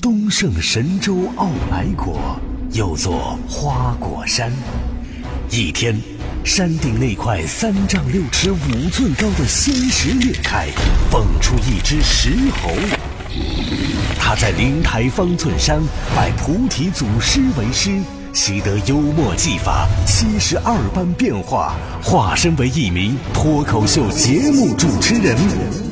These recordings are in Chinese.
东胜神州傲来国，有座花果山。一天，山顶那块三丈六尺五寸高的仙石裂开，蹦出一只石猴。他在灵台方寸山拜菩提祖师为师，习得幽默技法，七十二般变化，化身为一名脱口秀节目主持人。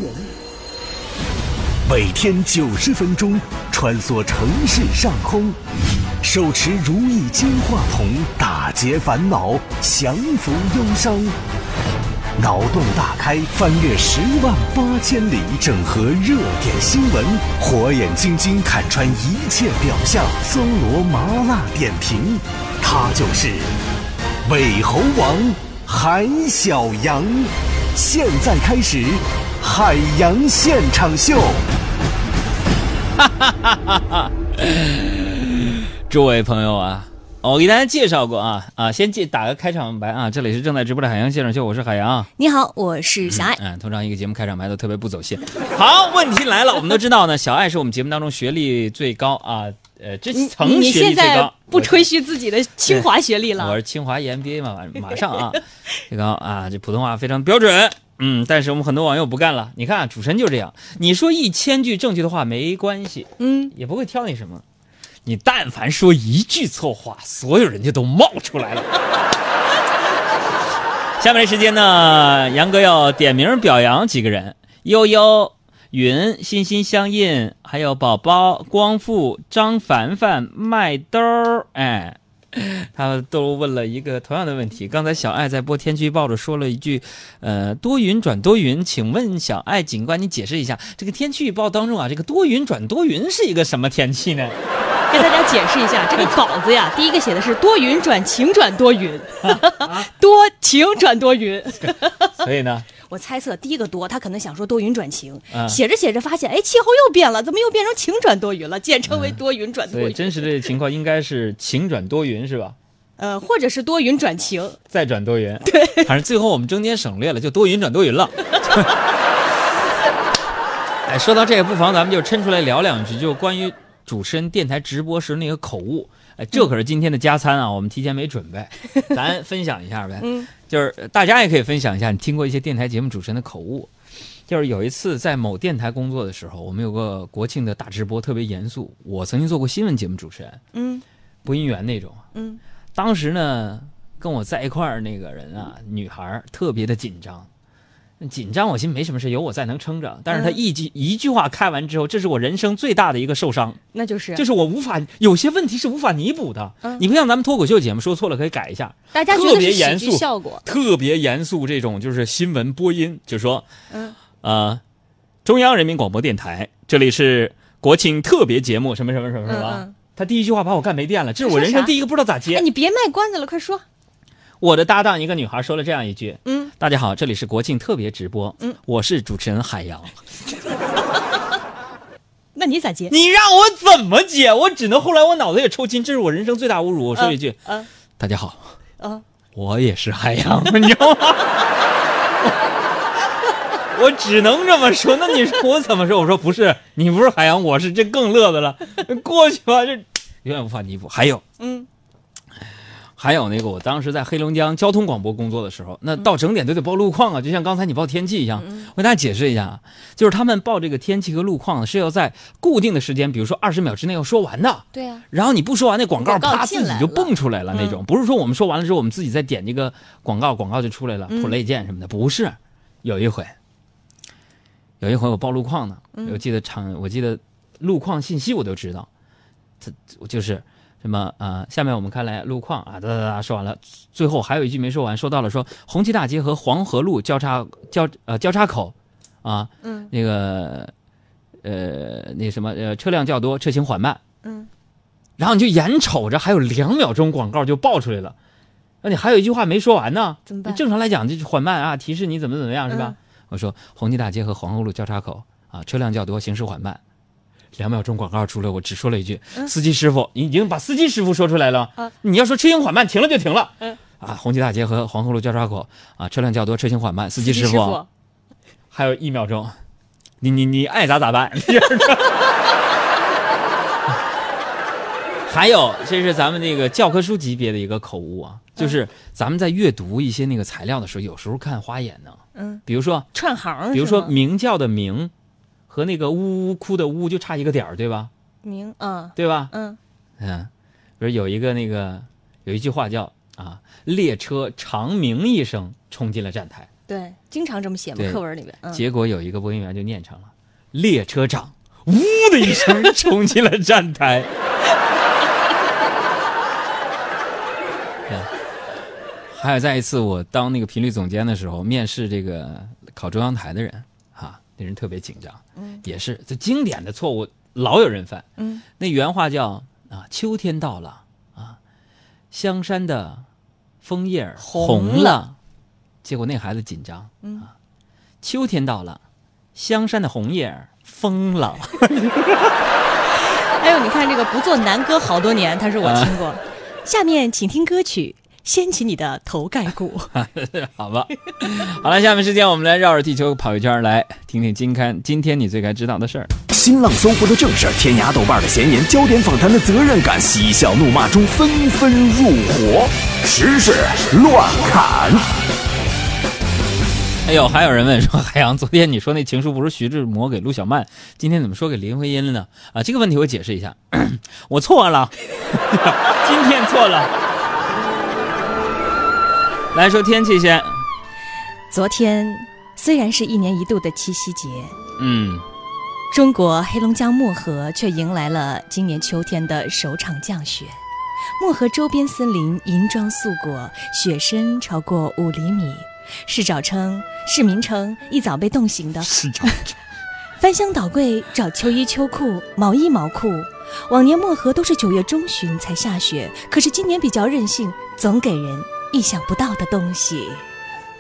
每天九十分钟，穿梭城市上空，手持如意金话筒，打劫烦恼，降服忧伤。脑洞大开，翻越十万八千里，整合热点新闻，火眼金睛看穿一切表象，搜罗麻辣点评。他就是伪猴王韩小阳。现在开始，海洋现场秀。哈哈哈哈哈！诸位朋友啊，我给大家介绍过啊啊，先介打个开场白啊，这里是正在直播的海洋现场秀，我是海洋。你好，我是小爱。嗯，通常一个节目开场白都特别不走心。好，问题来了，我们都知道呢，小爱是我们节目当中学历最高啊，呃，这曾你学历最现在高。不吹嘘自己的清华学历了？我是清华 EMBA 嘛，马上啊，最高啊，这普通话非常标准。嗯，但是我们很多网友不干了。你看，主持人就这样，你说一千句正确的话没关系，嗯，也不会挑你什么。你但凡说一句错话，所有人就都冒出来了。下面的时间呢，杨哥要点名表扬几个人：悠悠、云、心心相印，还有宝宝、光复、张凡凡、麦兜儿。哎，他们都问了一个同样的问题。刚才小爱在播天气预报的说了一句：“呃，多云转多云。”请问小爱警官，你解释一下，这个天气预报当中啊，这个多云转多云是一个什么天气呢？给大家解释一下，这个稿子呀，第一个写的是多云转晴转多云，多晴转多云。所以呢，我猜测第一个多，他可能想说多云转晴，啊写着写着发现，哎，气候又变了，怎么又变成晴转多云了？简称为多云转多云，所以真实的情况应该是晴转多云，是吧？呃，或者是多云转晴。再转多云，对，反正最后我们中间省略了，就多云转多云了。哎，说到这个，不妨咱们就抻出来聊两句，就关于主持人电台直播时那个口误。哎，这可是今天的加餐啊，我们提前没准备，咱分享一下呗。嗯，就是呃大家也可以分享一下，你听过一些电台节目主持人的口误。就是有一次在某电台工作的时候，我们有个国庆的大直播，特别严肃。我曾经做过新闻节目主持人，嗯播音员那种。嗯，当时呢，跟我在一块儿那个人啊，女孩儿特别的紧张，紧张我心没什么事，有我在能撑着。但是她嗯一句、一句话开完之后，这是我人生最大的一个受伤，那就是就是我无法有些问题是无法弥补的。嗯你不像咱们脱口秀节目说错了可以改一下，大家觉特别严肃剧效果。特别严肃这种就是新闻播音，就说嗯呃，中央人民广播电台，这里是国庆特别节目，什么什么什么什么。他第一句话把我干没电了，这是我人生第一个不知道咋接哎，。你别卖关子了，快说。我的搭档一个女孩说了这样一句嗯：“大家好，这里是国庆特别直播，嗯，我是主持人海洋。那你咋接？你让我怎么接？我只能后来我脑子也抽筋，这是我人生最大侮辱。我说一句：嗯大家好，嗯，我也是海洋，你知道吗？我只能这么说。那你说我怎么说？我说不是，你不是海洋，我是，这更乐的了。过去吧，这永远无法弥补。还有，嗯，还有那个，我当时在黑龙江交通广播工作的时候，那到整点都得报路况啊，就像刚才你报天气一样。我给大家解释一下啊，就是他们报这个天气和路况是要在固定的时间，比如说二十秒之内要说完的。对呀、然后你不说完，那广告啪自己就蹦出来了那种，不是说我们说完了之后，我们自己再点这个广告，广告就出来了，，play 键什么的，不是。有一回，有一回我报路况呢，嗯。我记得场，我记得路况信息我都知道，他我就是什么呃，下面我们看来路况啊，哒哒哒说完了，最后还有一句没说完，说到了说红旗大街和黄河路交叉交呃交叉口啊，嗯。那个呃那什么呃车辆较多，车行缓慢。嗯，然后你就眼瞅着还有两秒钟广告就爆出来了，那你还有一句话没说完呢，怎么办？正常来讲就是缓慢啊，提示你怎么怎么样是吧？嗯。我说红旗大街和黄河路交叉口啊，车辆较多，行驶缓慢。两秒钟广告出来，我只说了一句：“嗯。司机师傅，你已经把司机师傅说出来了。啊你要说车行缓慢，停了就停了。嗯。啊，红旗大街和黄河路交叉口啊，车辆较多，车行缓慢，司机师傅，傅，还有一秒钟，你你你爱咋咋办。还有，这是咱们那个教科书级别的一个口误啊，就是咱们在阅读一些那个材料的时候，有时候看花眼呢。嗯，比如说，串行，比如说“明教”的“明”和那个“呜呜哭”的“呜”就差一个点儿，对吧？明，嗯对吧？嗯，嗯，比如有一个那个有一句话叫啊，列车长鸣一声冲进了站台，对，经常这么写嘛，课文里面。嗯，结果有一个播音员就念成了列车长呜的一声 冲进了站台。还有再一次，我当那个频率总监的时候，面试这个考中央台的人啊，那人特别紧张，嗯也是这经典的错误，老有人犯。嗯，那原话叫啊，秋天到了啊，香山的枫叶儿红红了了，结果那孩子紧张，嗯啊，秋天到了，香山的红叶儿疯了，哎呦你看这个不做男歌好多年，他说我听啊过。下面请听歌曲，掀起你的头盖骨。好吧，好了，下面时间我们来绕着地球跑一圈，来听听今刊今天你最该知道的事儿。新浪搜狐的正事儿，天涯豆瓣的闲言，焦点访谈的责任感，嬉笑怒骂中纷纷入伙，时事乱砍。哎呦，还有人问说，海洋，昨天你说那情书不是徐志摩给陆小曼，今天怎么说给林徽因了呢？啊，这个问题我解释一下，我错了，今天错了。来说天气先，昨天虽然是一年一度的七夕节，嗯，中国黑龙江漠河却迎来了今年秋天的首场降雪。漠河周边森林银装素裹，雪深超过五厘米。市长称，市民称一早被冻醒的，市长。翻箱倒柜找秋衣秋裤、毛衣毛裤。往年漠河都是九月中旬才下雪，可是今年比较任性，总给人意想不到的东西。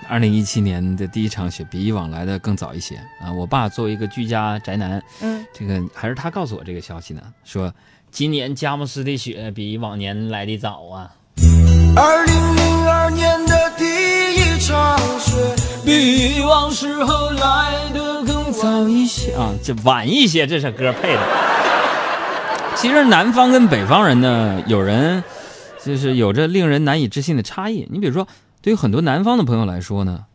二零一七年的第一场雪比以往来的更早一些啊！我爸作为一个居家宅男，嗯，这个还是他告诉我这个消息呢，说今年佳木斯的雪比往年来的早啊。二零零二年的第一场雪，比往时候来的更早一些啊，这晚一些，这首歌配的。其实南方跟北方人呢，有人就是有着令人难以置信的差异。你比如说，对于很多南方的朋友来说呢，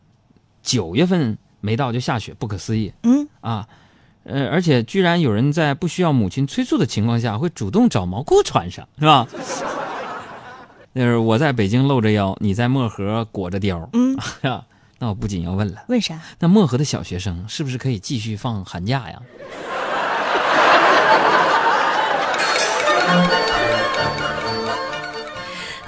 九月份没到就下雪，不可思议嗯，啊。呃，而且居然有人在不需要母亲催促的情况下，会主动找毛裤穿上，是吧？就是我在北京露着腰，你在漠河裹着貂，嗯，啊，那我不仅要问了，问啥？那漠河的小学生是不是可以继续放寒假呀？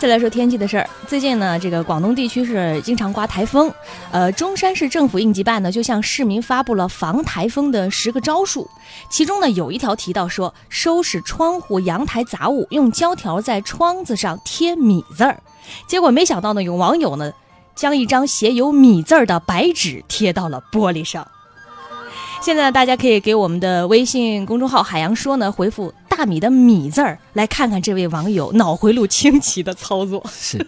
再来说天气的事儿，最近呢，这个广东地区是经常刮台风，呃，中山市政府应急办呢就向市民发布了防台风的十个招数，其中呢有一条提到说，收拾窗户、阳台杂物，用胶条在窗子上贴米字儿。结果没想到呢，有网友呢将一张写有米字儿的白纸贴到了玻璃上。现在，大家可以给我们的微信公众号“海洋说”呢回复“大米”的“米”字儿，来看看这位网友脑回路清奇的操作。是，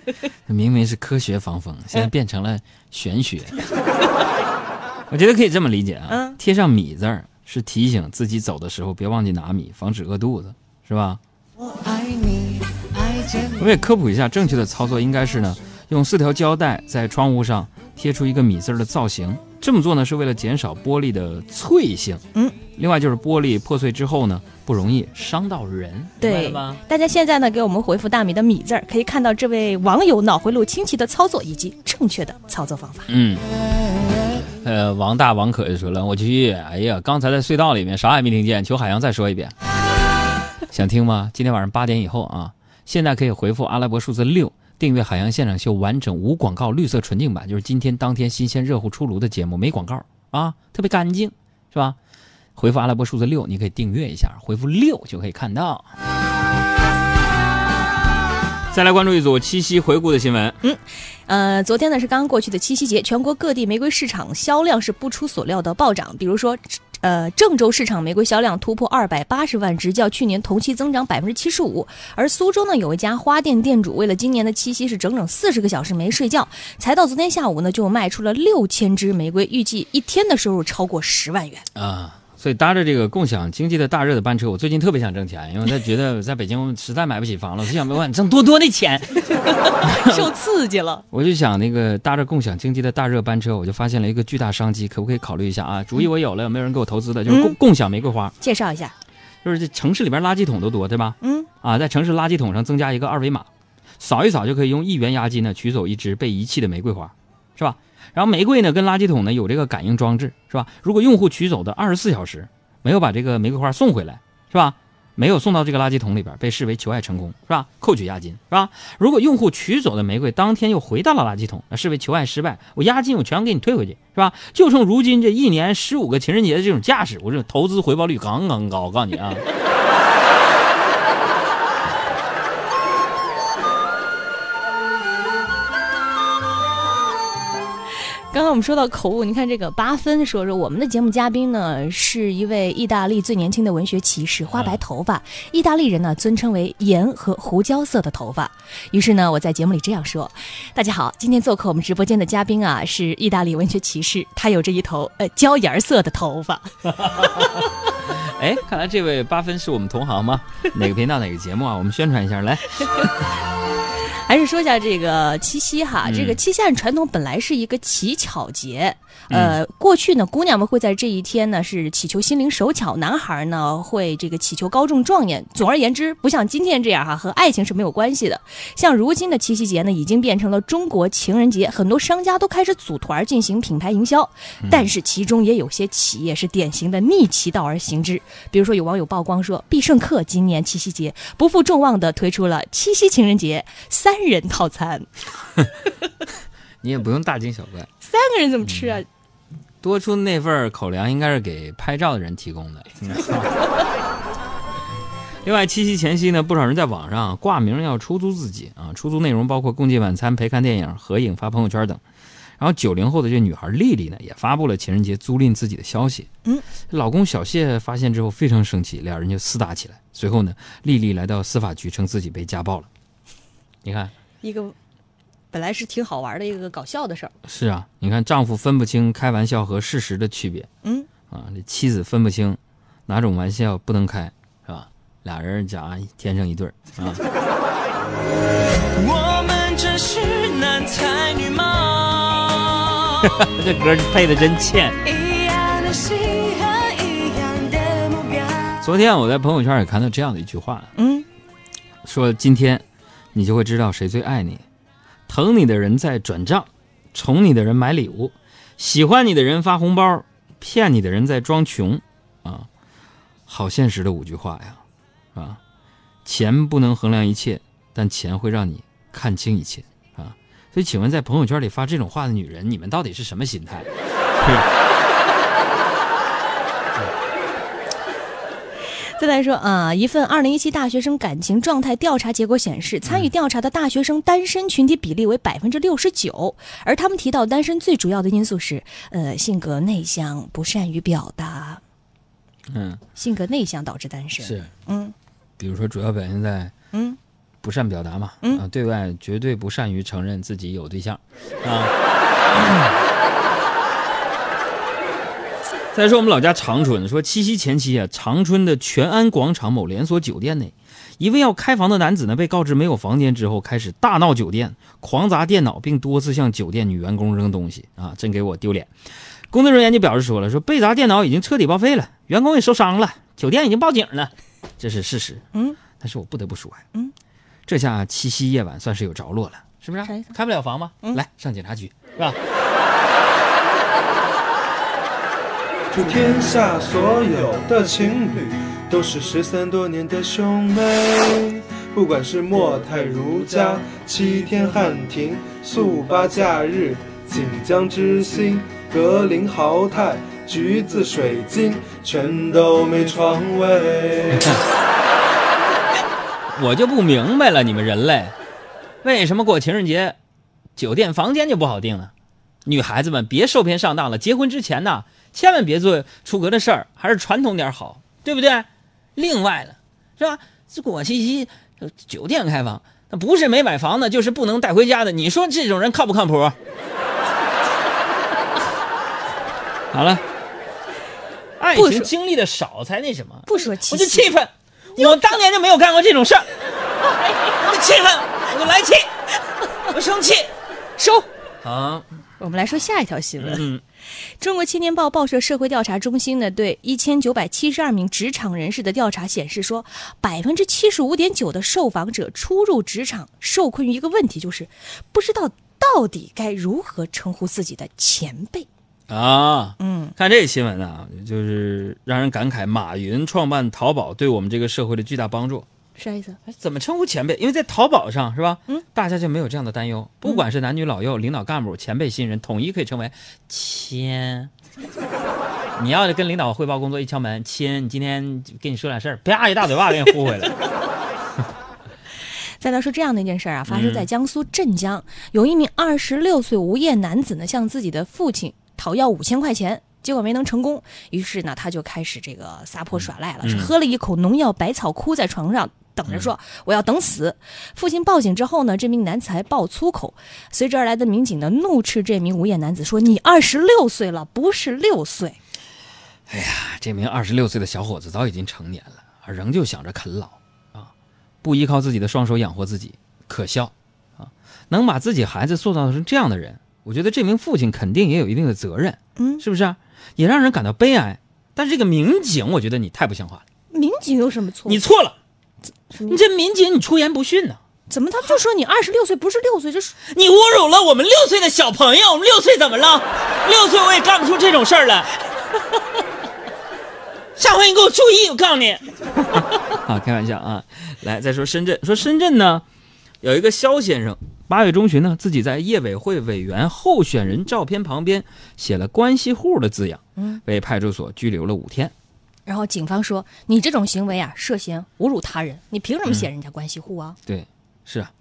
明明是科学防风，现在变成了玄学。我觉得可以这么理解啊，嗯贴上米字儿是提醒自己走的时候别忘记拿米，防止饿肚子，是吧？我爱你，爱见我也科普一下，正确的操作应该是呢，用四条胶带在窗户上贴出一个米字儿的造型。这么做呢，是为了减少玻璃的脆性。嗯，另外就是玻璃破碎之后呢，不容易伤到人。对？大家现在呢给我们回复“大米”的“米”字儿，可以看到这位网友脑回路清奇的操作以及正确的操作方法。嗯。呃，王大王可就说了，我去，哎呀，刚才在隧道里面啥也没听见，求海洋再说一遍。想听吗？今天晚上八点以后啊，现在可以回复阿拉伯数字六，订阅《海洋现场秀》完整无广告绿色纯净版，就是今天当天新鲜热乎出炉的节目，没广告啊，特别干净，是吧？回复阿拉伯数字六，你可以订阅一下，回复六就可以看到。再来关注一组七夕回顾的新闻。嗯呃，昨天呢是刚刚过去的七夕节，全国各地玫瑰市场销量是不出所料的暴涨。比如说，呃，郑州市场玫瑰销量突破二百八十万只，较去年同期增长百分之七十五。而苏州呢，有一家花店店主为了今年的七夕是整整四十个小时没睡觉，才到昨天下午呢就卖出了六千支玫瑰，预计一天的收入超过十万元。啊，所以搭着这个共享经济的大热的班车，我最近特别想挣钱，因为他觉得在北京实在买不起房了，我就想问挣多多的钱。受刺激了。我就想那个搭着共享经济的大热班车，我就发现了一个巨大商机，可不可以考虑一下啊？主意我有了，有没有人给我投资的？就是共、嗯共享玫瑰花，介绍一下，就是这城市里边垃圾桶都多，对吧？嗯，啊，在城市垃圾桶上增加一个二维码，扫一扫就可以用一元押金呢取走一支被遗弃的玫瑰花，是吧？然后玫瑰呢跟垃圾桶呢有这个感应装置，是吧？如果用户取走的二十四小时没有把这个玫瑰花送回来，是吧？没有送到这个垃圾桶里边，被视为求爱成功，是吧？扣取押金，是吧？如果用户取走的玫瑰当天又回到了垃圾桶，那视为求爱失败，我押金我全给你退回去，是吧？就冲如今这一年十五个情人节的这种架势，我这投资回报率杠杠高，我告诉你啊。刚刚我们说到口误，你看这个八分说说我们的节目嘉宾呢是一位意大利最年轻的文学骑士，花白头发，意大利人呢尊称为盐和胡椒色的头发。于是呢，我在节目里这样说：大家好，今天做客我们直播间的嘉宾啊是意大利文学骑士，他有着一头呃椒盐色的头发。哎，看来这位八分是我们同行吗？哪个频道哪个节目啊？我们宣传一下，来。还是说一下这个七夕哈，嗯这个七夕按传统本来是一个乞巧节，呃，过去呢，姑娘们会在这一天呢是祈求心灵手巧，男孩呢会这个祈求高中状元。总而言之，不像今天这样哈，和爱情是没有关系的。像如今的七夕节呢，已经变成了中国情人节，很多商家都开始组团进行品牌营销，但是其中也有些企业是典型的逆其道而行之。比如说，有网友曝光说，必胜客今年七夕节不负众望的推出了七夕情人节三人套餐，你也不用大惊小怪，三个人怎么吃啊？多出那份口粮应该是给拍照的人提供的。另外，七夕前夕呢，不少人在网上挂名要出租自己啊，出租内容包括共进晚餐、陪看电影、合影、发朋友圈等。然后，九零后的这女孩丽丽呢，也发布了情人节租赁自己的消息。嗯，老公小谢发现之后非常生气，两人就厮打起来。随后呢，丽丽来到司法局称自己被家暴了。你看，一个本来是挺好玩的一个搞笑的事儿，是啊，你看丈夫分不清开玩笑和事实的区别嗯，啊，这妻子分不清哪种玩笑不能开，是吧？俩人假天生一对儿啊。我们真是男才女貌，这歌配的真欠。一样的心和一样的目标。昨天我在朋友圈也看到这样的一句话，嗯，说今天你就会知道谁最爱你，疼你的人在转账，宠你的人买礼物，喜欢你的人发红包，骗你的人在装穷，啊，好现实的五句话呀，啊，钱不能衡量一切，但钱会让你看清一切啊。所以，请问在朋友圈里发这种话的女人，你们到底是什么心态？再来说啊，一份二零一七大学生感情状态调查结果显示，参与调查的大学生单身群体比例为百分之六十九，而他们提到单身最主要的因素是，呃，性格内向，不善于表达，嗯，性格内向导致单身。，是，嗯。比如说主要表现在嗯，不善表达嘛，嗯。啊，对外绝对不善于承认自己有对象，啊。再说我们老家长春，说七夕前夕啊，长春的全安广场某连锁酒店内，一位要开房的男子呢，被告知没有房间之后，开始大闹酒店，狂砸电脑，并多次向酒店女员工扔东西啊，真给我丢脸。工作人员就表示说了，说被砸电脑已经彻底报废了，员工也受伤了，酒店已经报警了，这是事实。嗯，但是我不得不说呀，嗯，这下七夕夜晚算是有着落了，是不是？开不了房吗？嗯来上警察局，是吧？祝天下所有的情侣都是失散多年的兄妹。不管是莫泰、如家、七天汉庭、速八假日、锦江之星、格林豪泰、橘子水晶，全都没床位。我就不明白了，你们人类为什么过情人节，酒店房间就不好订了？女孩子们别受骗上当了，结婚之前呢，千万别做出格的事儿，还是传统点好，对不对？另外了，是吧？这过七夕，呃酒店开房，那不是没买房的，就是不能带回家的。你说这种人靠不靠谱？好了，爱情经历的少才那什么。不说气我就气愤，我当年就没有干过这种事儿，我就气愤，我就来气，我生气。收。好，我们来说下一条新闻。嗯，中国青年报报社社会调查中心呢，对一千九百七十二名职场人士的调查显示说，百分之七十五点九的受访者初入职场受困于一个问题，就是不知道到底该如何称呼自己的前辈。啊，嗯，看这个新闻啊，就是让人感慨马云创办淘宝对我们这个社会的巨大帮助。啥意思？哎怎么称呼前辈？因为在淘宝上是吧？嗯，大家就没有这样的担忧，不管是男女老幼、领导干部、前辈新人，统一可以称为亲。你要是跟领导汇报工作，一敲门，亲，你今天跟你说点事儿，啪一大嘴巴给你呼回来。再来说这样的一件事儿啊，发生在江苏镇江，有一名二十六岁无业男子呢，向自己的父亲讨要五千块钱。结果没能成功，于是呢，他就开始这个撒泼耍赖了，是喝了一口农药百草，枯在床上等着说我要等死。父亲报警之后呢，这名男子还爆粗口，随之而来的民警呢，怒斥这名无业男子说：“你二十六岁了，不是六岁。哎呀，这名二十六岁的小伙子早已经成年了，仍旧想着啃老啊，不依靠自己的双手养活自己，可笑啊！能把自己孩子塑造成这样的人，我觉得这名父亲肯定也有一定的责任，嗯，是不是啊？也让人感到悲哀。但是这个民警，我觉得你太不像话了，民警有什么错？你错了，你这民警你出言不逊呐、怎么他就说你二十六岁不是六岁？这是你侮辱了我们六岁的小朋友，我们六岁怎么了？六岁我也干不出这种事儿来。下回你给我注意，我告诉你。好，开玩笑啊！来，再说深圳，说深圳呢，有一个肖先生，八月中旬呢，自己在业委会委员候选人照片旁边写了“关系户”的字样，嗯，被派出所拘留了五天。然后警方说你这种行为啊，涉嫌侮辱他人，你凭什么写人家关系户啊？对，是啊，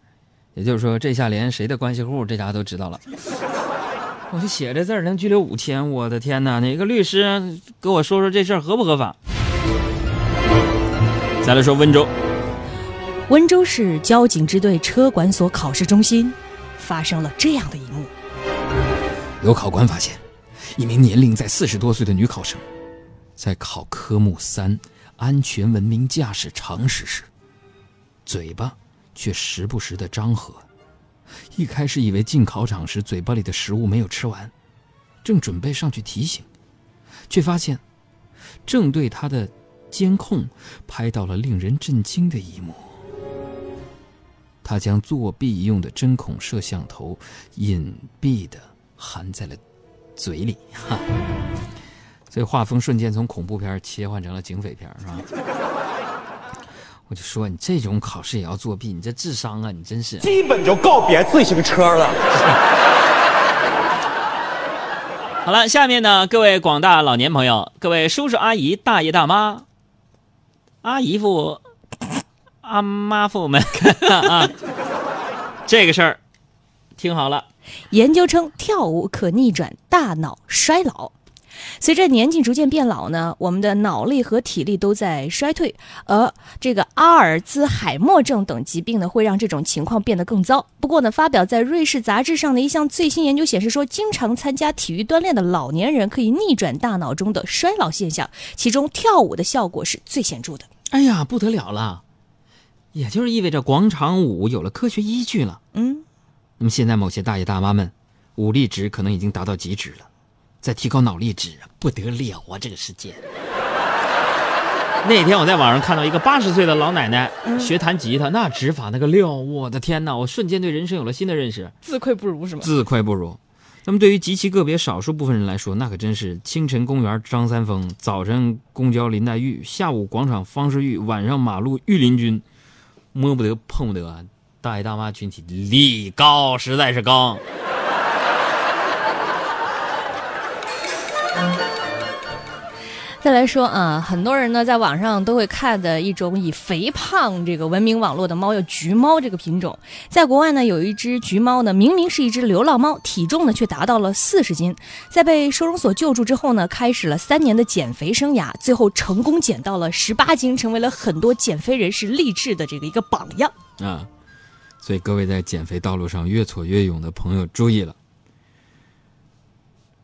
也就是说，这下连谁的关系户这家都知道了。我就写这字儿能拘留五天，我的天哪！哪个律师给我说说这事儿合不合法？再来说温州，温州市交警支队车管所考试中心发生了这样的一幕。有考官发现，一名年龄在四十多岁的女考生，在考科目三安全文明驾驶常识时，嘴巴却时不时的张合。一开始以为进考场时嘴巴里的食物没有吃完，正准备上去提醒，却发现正对他的监控拍到了令人震惊的一幕。他将作弊用的针孔摄像头隐蔽的含在了嘴里，哈，所以画风瞬间从恐怖片切换成了警匪片，是吧？我就说你这种考试也要作弊，你这智商啊，你真是。基本就告别自行车了。好了，下面呢，各位广大老年朋友，各位叔叔阿姨、大爷大妈、阿姨父、阿妈父们 啊，这个事儿听好了，研究称，跳舞可逆转大脑衰老。随着年纪逐渐变老呢，我们的脑力和体力都在衰退，而这个阿尔兹海默症等疾病呢，会让这种情况变得更糟。不过呢，发表在《瑞士杂志》上的一项最新研究显示说，经常参加体育锻炼的老年人可以逆转大脑中的衰老现象，其中跳舞的效果是最显著的。哎呀，不得了了，也就是意味着广场舞有了科学依据了。嗯，那么现在某些大爷大妈们，武力值可能已经达到极值了，在提高脑力值，不得了啊！这个世界。那天我在网上看到一个八十岁的老奶奶学弹吉他，那指法那个料，我的天哪！我瞬间对人生有了新的认识，自愧不如是吗？自愧不如。那么对于极其个别少数部分人来说，那可真是清晨公园张三丰，早晨公交林黛玉，下午广场方世玉，晚上马路御林军，摸不得碰不得，大爷大妈群体力高，实在是高。再来说啊，很多人呢在网上都会看的一种以肥胖这个闻名网络的猫，叫橘猫这个品种。在国外呢，有一只橘猫呢，明明是一只流浪猫，体重呢却达到了四十斤。在被收容所救助之后呢，开始了三年的减肥生涯，最后成功减到了十八斤，成为了很多减肥人士励志的这个一个榜样。啊，所以各位在减肥道路上越挫越勇的朋友注意了，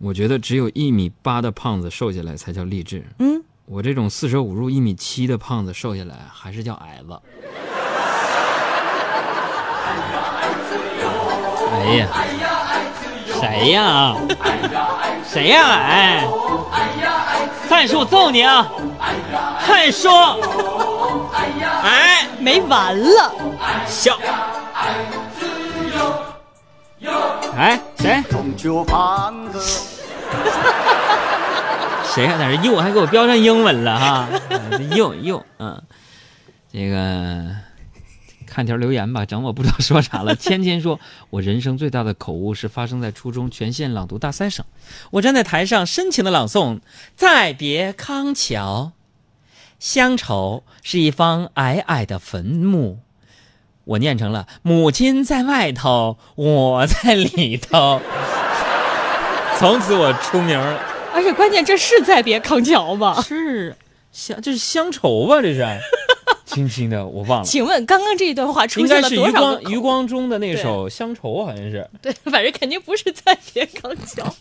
我觉得只有一米八的胖子瘦下来才叫励志。嗯，我这种四舍五入一米七的胖子瘦下来还是叫矮子。哎呀，谁呀？谁呀？哎，汉叔揍你啊！汉叔，哎，没完了。笑。哎，谁？谁还在这又还给我标上英文了哈？又又嗯，这个看条留言吧，整我不知道说啥了。芊芊说，我人生最大的口误是发生在初中全县朗读大赛上，我站在台上深情的朗诵《再别康桥》，乡愁是一方矮矮的坟墓。我念成了母亲在外头，我在里头。从此我出名了。而且关键这是再别康桥吧？是乡，这是乡愁吧？这是，轻轻的我忘了，请问刚刚这一段话出现了多少个余光余光中的那首《乡愁》，好像是。对，反正肯定不是再别康桥。